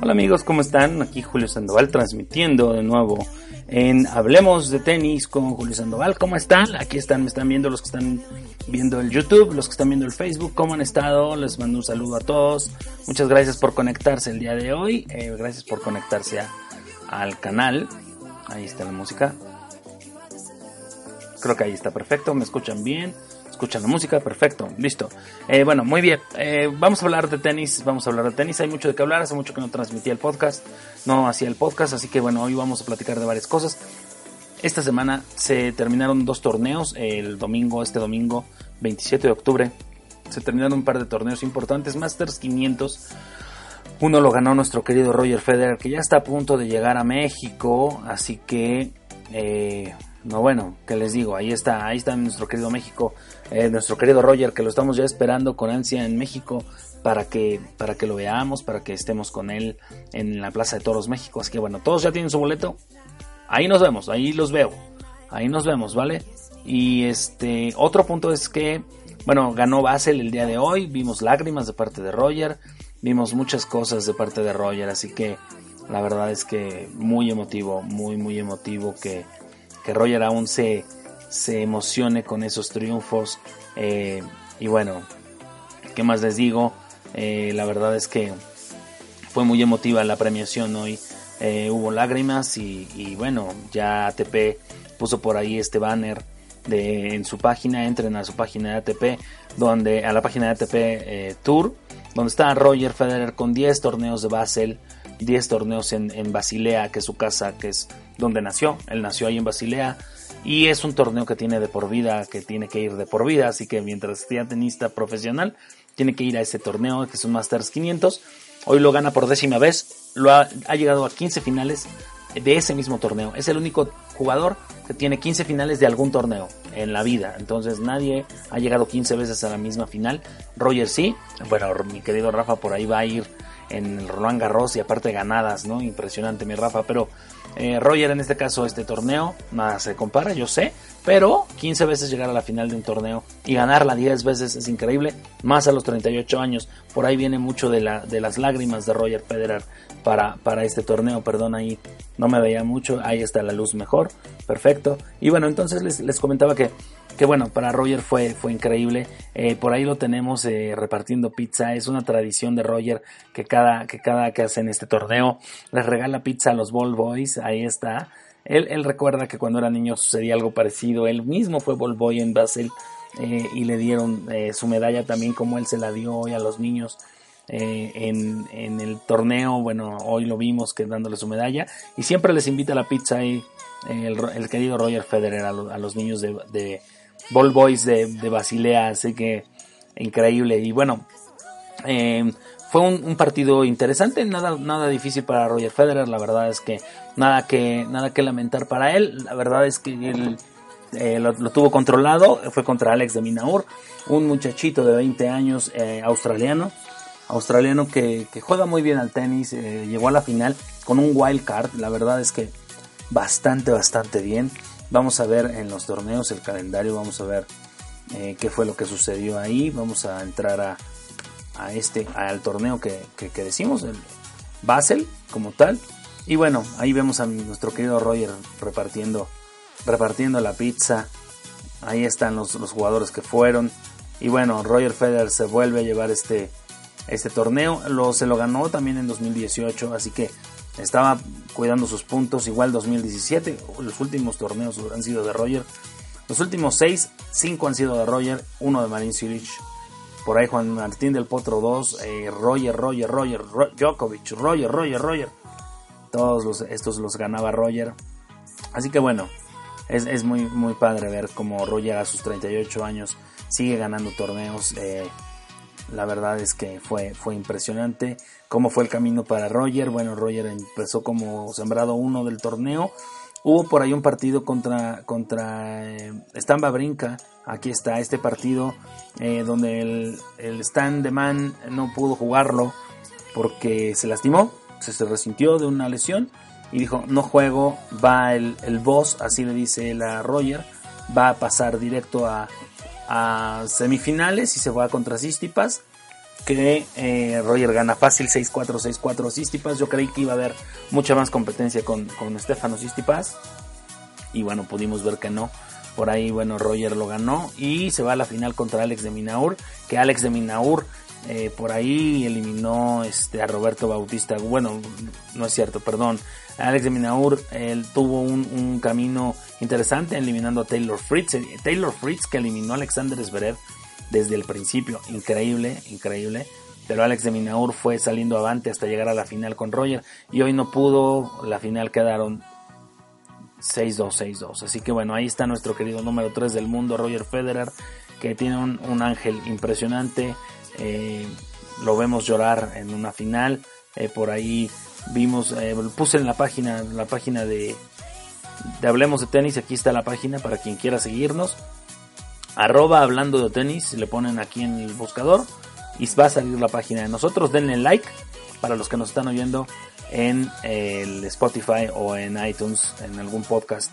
Hola amigos, ¿cómo están? Aquí Julio Sandoval transmitiendo de nuevo en Hablemos de Tenis con Julio Sandoval. ¿Cómo están? Aquí están, me están viendo los que están viendo el YouTube, los que están viendo el Facebook. ¿Cómo han estado? Les mando un saludo a todos. Muchas gracias por conectarse el día de hoy. Eh, gracias por conectarse al canal. Ahí está la música. Creo que ahí está perfecto. ¿Me escuchan bien? escuchando música, perfecto, listo. Eh, bueno, muy bien, eh, vamos a hablar de tenis, vamos a hablar de tenis, hay mucho de qué hablar, hace mucho que no transmitía el podcast, no hacía el podcast, así que bueno, hoy vamos a platicar de varias cosas. Esta semana se terminaron dos torneos, el domingo, este domingo 27 de octubre, se terminaron un par de torneos importantes, Masters 500. Uno lo ganó nuestro querido Roger Federer, que ya está a punto de llegar a México, así que eh, no, bueno, que les digo, ahí está, ahí está nuestro querido México, eh, nuestro querido Roger, que lo estamos ya esperando con ansia en México para que, para que lo veamos, para que estemos con él en la Plaza de Toros México. Así que bueno, todos ya tienen su boleto. Ahí nos vemos, ahí los veo. Ahí nos vemos, ¿vale? Y este, otro punto es que, bueno, ganó Basel el día de hoy, vimos lágrimas de parte de Roger, vimos muchas cosas de parte de Roger, así que la verdad es que muy emotivo, muy, muy emotivo que que Roger aún se, se emocione con esos triunfos. Eh, y bueno, ¿qué más les digo? Eh, la verdad es que fue muy emotiva la premiación hoy. Eh, hubo lágrimas y, bueno, ya ATP puso por ahí este banner de, en su página. Entren a su página de ATP, donde, a la página de ATP Tour, donde está Roger Federer con 10 torneos de Basel 10 torneos en, en, Basilea, que es su casa, que es donde nació. Él nació ahí en Basilea y es un torneo que tiene de por vida, que tiene que ir de por vida, así que mientras sea tenista profesional, tiene que ir a ese torneo, que es un Masters 500. Hoy lo gana por décima vez, lo ha, llegado a 15 finales de ese mismo torneo. Es el único jugador que tiene 15 finales de algún torneo en la vida. Entonces nadie ha llegado 15 veces a la misma final. Roger sí. Bueno, mi querido Rafa por ahí va a ir en el Roland Garros y aparte ganadas, ¿no? Impresionante mi Rafa, pero eh, Roger en este caso este torneo, nada se compara, yo sé, pero 15 veces llegar a la final de un torneo y ganarla 10 veces es increíble, más a los 38 años, por ahí viene mucho de, la, de las lágrimas de Roger Federer para, para este torneo, perdón ahí no me veía mucho, ahí está la luz mejor, perfecto, y bueno, entonces les, les comentaba que que bueno, para Roger fue, fue increíble. Eh, por ahí lo tenemos eh, repartiendo pizza. Es una tradición de Roger que cada, que cada que hacen este torneo les regala pizza a los Ball Boys. Ahí está. Él, recuerda que cuando era niño sucedía algo parecido. Él mismo fue Ball Boy en Basel eh, y le dieron su medalla también como él se la dio hoy a los niños. en, en, el torneo, bueno, hoy lo vimos que dándole su medalla y siempre les invita la pizza ahí el, querido Roger Federer a, a los niños de Ball Boys de, Basilea, así que increíble. Y bueno, eh, fue un, partido interesante, nada, nada difícil para Roger Federer, la verdad es que nada que, nada que lamentar para él, la verdad es que él eh, lo, tuvo controlado, fue contra Alex de Minaur, un muchachito de 20 años eh, australiano, australiano que, que, juega muy bien al tenis, llegó a la final con un wild card, la verdad es que bastante, bastante bien. Vamos a ver en los torneos el calendario, vamos a ver eh, qué fue lo que sucedió ahí. Vamos a entrar a, a este, al torneo que, que, decimos, el Basel como tal. Y bueno, ahí vemos a nuestro querido Roger repartiendo, repartiendo la pizza. Ahí están los, los jugadores que fueron. Y bueno, Roger Federer se vuelve a llevar este, este torneo. Lo, se lo ganó también en 2018, así que estaba cuidando sus puntos. Igual 2017, los últimos torneos han sido de Roger. Los últimos 6, 5 han sido de Roger, uno de Marin Cilic. Por ahí Juan Martín del Potro 2, eh, Roger, Roger, Roger, Djokovic, Roger, Roger, Roger. Todos estos los ganaba Roger. Así que bueno, es, es, muy, muy padre ver cómo Roger a sus 38 años sigue ganando torneos. Eh, la verdad es que fue, fue impresionante cómo fue el camino para Roger. Bueno, Roger empezó como sembrado uno del torneo. Hubo por ahí un partido contra, contra eh, Stamba Brinca. Aquí está este partido eh, donde el, el Stan de Man no pudo jugarlo porque se lastimó, se, se resintió de una lesión y dijo, no juego, va el, el boss, así le dice la Roger, va a pasar directo a, a semifinales y se va contra Sistipas que eh, Roger gana fácil 6-4, 6-4 Sistipas. Yo creí que iba a haber mucha más competencia con, con Stefano Sistipas. Y bueno, pudimos ver que no. Por ahí, bueno, Roger lo ganó y se va a la final contra Alex de Minaur. Que Alex de Minaur eh, por ahí eliminó este, a Roberto Bautista. Bueno, no es cierto, perdón. Alex de Minaur él tuvo un, un camino interesante eliminando a Taylor Fritz. Taylor Fritz que eliminó a Alexander Zverev desde el principio. Increíble, increíble. Pero Alex de Minaur fue saliendo avante hasta llegar a la final con Roger. Y hoy no pudo. La final quedaron 6-2, 6-2. Así que bueno, ahí está nuestro querido número 3 del mundo, Roger Federer, que tiene un, ángel impresionante. Eh, lo vemos llorar en una final. Eh, por ahí vimos, eh, puse en la página, la página de, Hablemos de Tenis. Aquí está la página para quien quiera seguirnos arroba hablando de tenis, le ponen aquí en el buscador y va a salir la página de nosotros. Denle like para los que nos están oyendo en el Spotify o en iTunes, en algún podcast.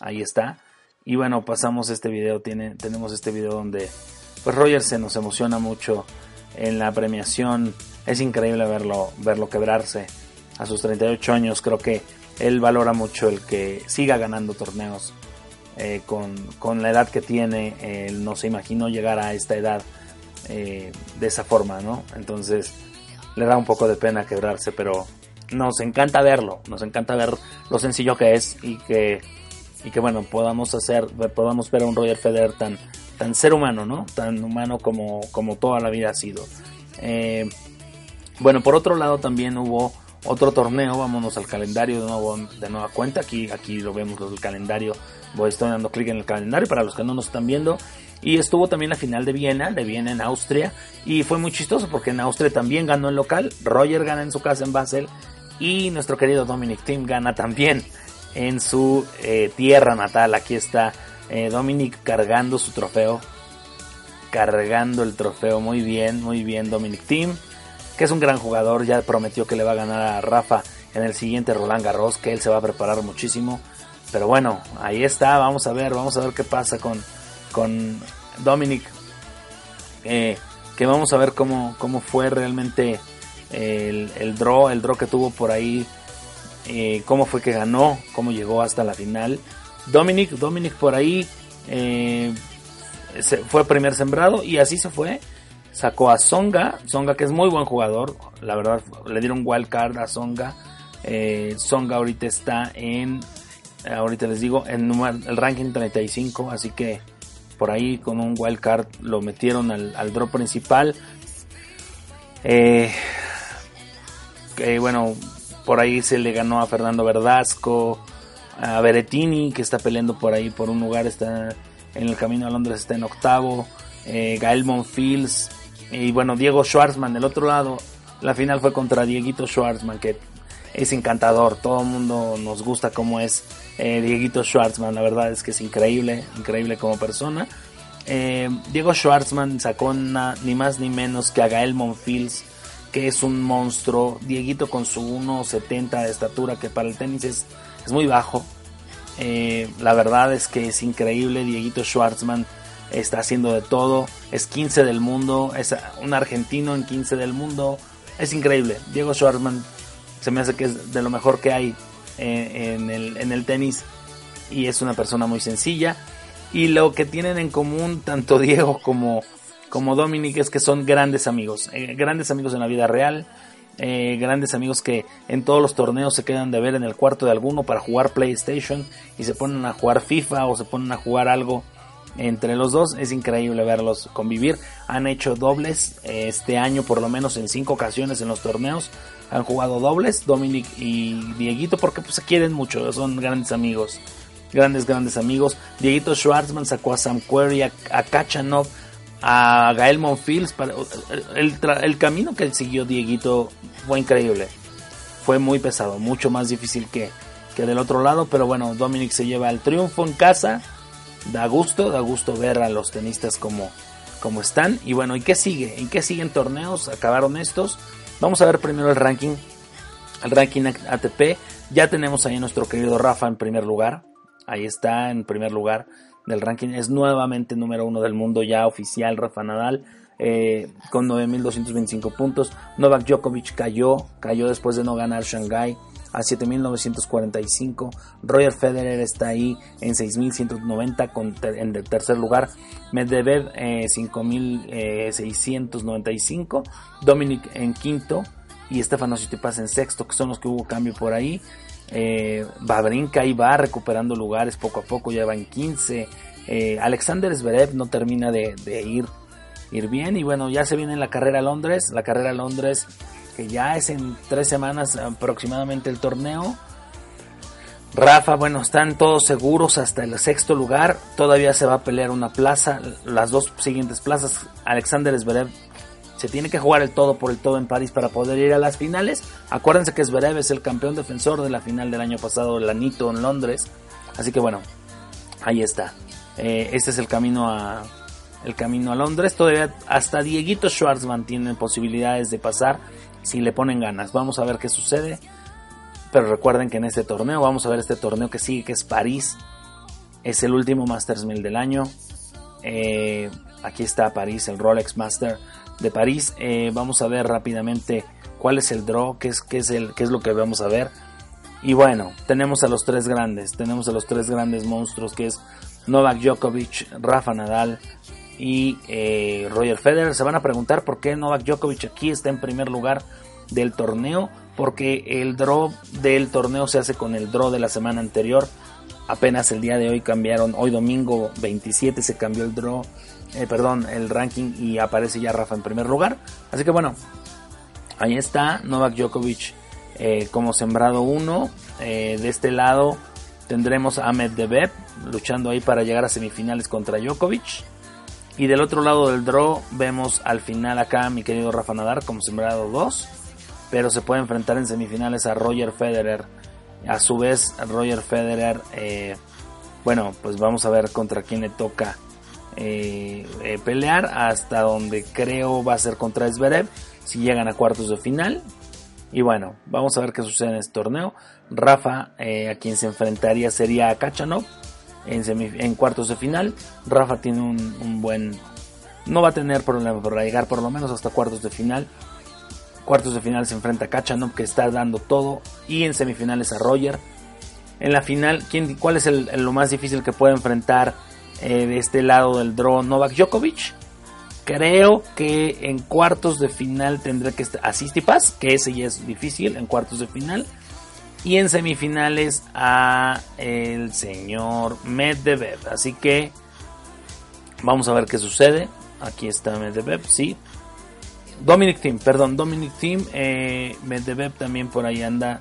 Ahí está. Y bueno, pasamos este video, tiene, tenemos este video donde pues Roger se nos emociona mucho en la premiación. Es increíble verlo, verlo quebrarse a sus 38 años. Creo que él valora mucho el que siga ganando torneos eh, con, la edad que tiene, él no se imaginó llegar a esta edad eh, de esa forma, ¿no? Entonces le da un poco de pena quebrarse, pero nos encanta verlo, nos encanta ver lo sencillo que es y que, y que bueno, podamos hacer, podamos ver a un Roger Federer tan, tan ser humano, ¿no? Tan humano como, como toda la vida ha sido. Eh, bueno, por otro lado también hubo otro torneo, vámonos al calendario de, nueva cuenta, aquí, aquí lo vemos el calendario Voy estoy dando clic en el calendario para los que no nos están viendo. Y estuvo también la final de Viena, de Viena en Austria. Y fue muy chistoso porque en Austria también ganó el local. Roger gana en su casa en Basel. Y nuestro querido Dominic Thiem gana también en su eh, tierra natal. Aquí está eh, Dominic cargando su trofeo. Cargando el trofeo. Muy bien, muy bien Dominic Thiem. Que es un gran jugador. Ya prometió que le va a ganar a Rafa en el siguiente Roland Garros. Que él se va a preparar muchísimo. Pero bueno, ahí está, vamos a ver, vamos a ver qué pasa con, con Dominic. Eh, que vamos a ver cómo, cómo fue realmente el, el, draw, el draw que tuvo por ahí, eh, cómo fue que ganó, cómo llegó hasta la final. Dominic, Dominic por ahí eh, se, fue primer sembrado y así se fue. Sacó a Songa, Songa que es muy buen jugador, la verdad le dieron wild card a Songa. Songa ahorita está en ahorita les digo, en el ranking 35, así que por ahí con un wild card lo metieron al, drop principal. Eh, bueno, por ahí se le ganó a Fernando Verdasco, a Berettini, que está peleando por ahí por un lugar, está en el camino a Londres, está en octavo, eh, Gael Monfils, y bueno, Diego Schwartzman del otro lado. La final fue contra Dieguito Schwartzman, que es encantador, todo el mundo nos gusta cómo es eh, Dieguito Schwartzman, la verdad es que es increíble, increíble como persona. Eh, Diego Schwartzman sacó ni más ni menos que a Gael Monfils, que es un monstruo. Dieguito con su 1.70 de estatura, que para el tenis es, es muy bajo. Eh, la verdad es que es increíble. Dieguito Schwartzman está haciendo de todo. Es 15 del mundo. Es un argentino en 15 del mundo. Es increíble. Diego Schwartzman se me hace que es de lo mejor que hay eh, en, el, en el tenis y es una persona muy sencilla. Y lo que tienen en común tanto Diego como, como Dominic es que son grandes amigos, eh, grandes amigos en la vida real, eh, grandes amigos que en todos los torneos se quedan de ver en el cuarto de alguno para jugar PlayStation y se ponen a jugar FIFA o se ponen a jugar algo entre los dos. Es increíble verlos convivir. Han hecho dobles este año por lo menos en cinco ocasiones en los torneos han jugado dobles, Dominic y Dieguito, porque pues se quieren mucho, son grandes amigos, grandes, grandes amigos. Dieguito Schwartzman sacó a Sam Query, a, a Gael Monfils. Para, el, el, camino que siguió Dieguito fue increíble, fue muy pesado, mucho más difícil que, que del otro lado, pero bueno, Dominic se lleva el triunfo en casa. Da gusto, da gusto ver a los tenistas como, como están. Y bueno, ¿y qué sigue? ¿En qué siguen torneos? ¿Acabaron estos? Vamos a ver primero el ranking. El ranking ATP. Ya tenemos ahí nuestro querido Rafa en primer lugar. Ahí está en primer lugar del ranking. Es nuevamente número uno del mundo ya oficial Rafa Nadal. Eh, con 9.225 puntos. Novak Djokovic cayó, cayó después de no ganar Shanghai a 7.945. Roger Federer está ahí en 6.190 en el tercer lugar. Medvedev 5.695. Eh, Dominic en quinto. Y Stefano Tsitsipas en sexto, que son los que hubo cambio por ahí. Eh, Babrinka ahí va recuperando lugares poco a poco, ya va en 15. Eh, Alexander Zverev no termina de, de ir, ir bien. Y bueno, ya se viene la carrera a Londres. La carrera a Londres que ya es en tres semanas aproximadamente el torneo. Rafa, bueno, están todos seguros hasta el sexto lugar. Todavía se va a pelear una plaza. Las dos siguientes plazas, Alexander Zverev se tiene que jugar el todo por el todo en París para poder ir a las finales. Acuérdense que Zverev es el campeón defensor de la final del año pasado, la Nito en Londres. Así que bueno, ahí está. Este es el camino a el camino a Londres. Todavía hasta Dieguito Schwartzman tiene posibilidades de pasar si le ponen ganas. Vamos a ver qué sucede. Pero recuerden que en este torneo, vamos a ver este torneo que sigue, que es París. Es el último Masters 1000 del año. Eh, aquí está París, el Rolex Master de París. Eh, vamos a ver rápidamente cuál es el draw, qué es, qué es, el, qué es lo que vamos a ver. Y bueno, tenemos a los tres grandes, tenemos a los tres grandes monstruos que es Novak Djokovic, Rafa Nadal y eh, Roger Federer. Se van a preguntar por qué Novak Djokovic aquí está en primer lugar del torneo. Porque el draw del torneo se hace con el draw de la semana anterior. Apenas el día de hoy cambiaron, hoy domingo 27 se cambió el draw, eh, perdón, el ranking y aparece ya Rafa en primer lugar. Así que bueno, ahí está Novak Djokovic eh, como sembrado 1. de este lado tendremos a Medvedev luchando ahí para llegar a semifinales contra Djokovic. Y del otro lado del draw vemos al final acá mi querido Rafa Nadal como sembrado 2. Pero se puede enfrentar en semifinales a Roger Federer. A su vez Roger Federer, eh, bueno, pues vamos a ver contra quién le toca eh, eh, pelear. Hasta donde creo va a ser contra Zverev. Si llegan a cuartos de final. Y bueno, vamos a ver qué sucede en este torneo. Rafa, a quien se enfrentaría sería a Kachanov en, cuartos de final. Rafa tiene un, buen... No va a tener problema para llegar por lo menos hasta cuartos de final. Cuartos de final se enfrenta a Kachanov que está dando todo. Y en semifinales a Roger. En la final, ¿quién, ¿cuál es el, lo más difícil que puede enfrentar eh, de este lado del draw Novak Djokovic? Creo que en cuartos de final tendré que estar a Sistipas, que ese ya es difícil en cuartos de final. Y en semifinales a el señor Medvedev. Así que vamos a ver qué sucede. Aquí está Medvedev, sí. Dominic Thiem, perdón, Dominic Thiem. Eh, Medvedev también por ahí anda.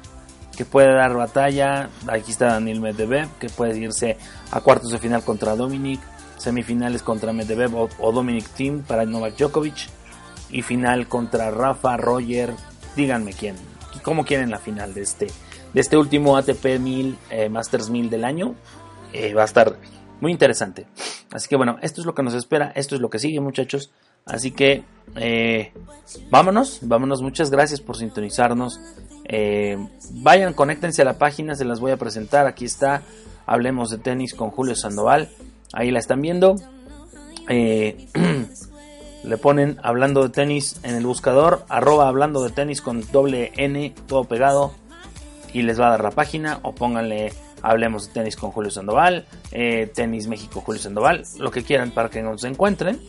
Que puede dar batalla. Aquí está Daniel Medvedev. Que puede irse a cuartos de final contra Dominic. Semifinales contra Medvedev o, Dominic Thiem para Novak Djokovic. Y final contra Rafa, Roger. Díganme quién. ¿Cómo quieren la final de este de este último ATP 1000 eh, Masters 1000 del año. Eh, va a estar muy interesante. Así que bueno, esto es lo que nos espera, esto es lo que sigue muchachos. Así que eh, vámonos, vámonos, muchas gracias por sintonizarnos. vayan, conéctense a la página, se las voy a presentar. Aquí está, hablemos de tenis con Julio Sandoval. Ahí la están viendo. le ponen hablando de tenis en el buscador, arroba hablando de tenis con doble N, todo pegado y les va a dar la página o pónganle hablemos de tenis con Julio Sandoval, eh, tenis México Julio Sandoval, lo que quieran para que nos encuentren,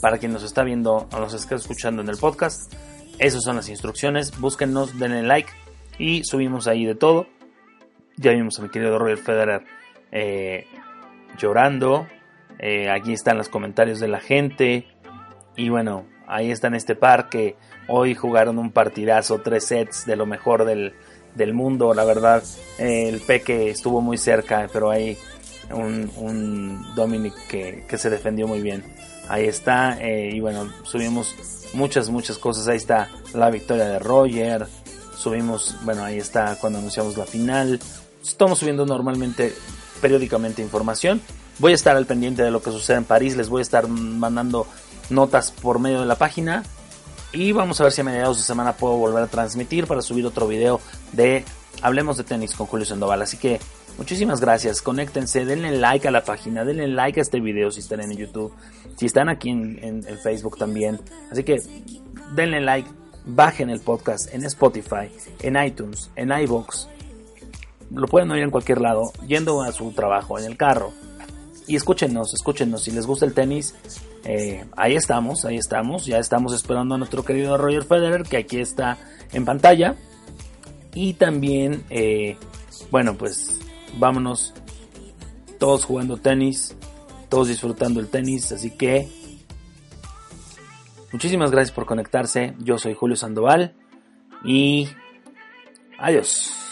para quien nos está viendo o nos está escuchando en el podcast. Esas son las instrucciones, búsquennos, denle like y subimos ahí de todo. Ya vimos a mi querido Roger Federer eh, llorando. Eh, aquí están los comentarios de la gente. Y bueno, ahí está en este par que hoy jugaron un partidazo, tres sets de lo mejor del, del mundo, la verdad. el Peque estuvo muy cerca, pero hay un, un Dominic que, se defendió muy bien. Ahí está, eh, y bueno, subimos muchas, muchas cosas. Ahí está la victoria de Roger. Subimos, bueno, ahí está cuando anunciamos la final. Estamos subiendo normalmente, periódicamente información. Voy a estar al pendiente de lo que sucede en París. Les voy a estar mandando notas por medio de la página. Y vamos a ver si a mediados de semana puedo volver a transmitir para subir otro video de Hablemos de tenis con Julio Sandoval. Así que muchísimas gracias. Conéctense, denle like a la página, denle like a este video si están en YouTube, si están aquí en, Facebook también. Así que denle like, bajen el podcast en Spotify, en iTunes, en iBox. Lo pueden oír en cualquier lado, yendo a su trabajo, en el carro. Y escúchenos, escúchenos. Si les gusta el tenis, eh, ahí estamos, ahí estamos. Ya estamos esperando a nuestro querido Roger Federer, que aquí está en pantalla. Y también, eh, bueno, pues vámonos todos jugando tenis, todos disfrutando el tenis. Así que muchísimas gracias por conectarse. Yo soy Julio Sandoval y adiós.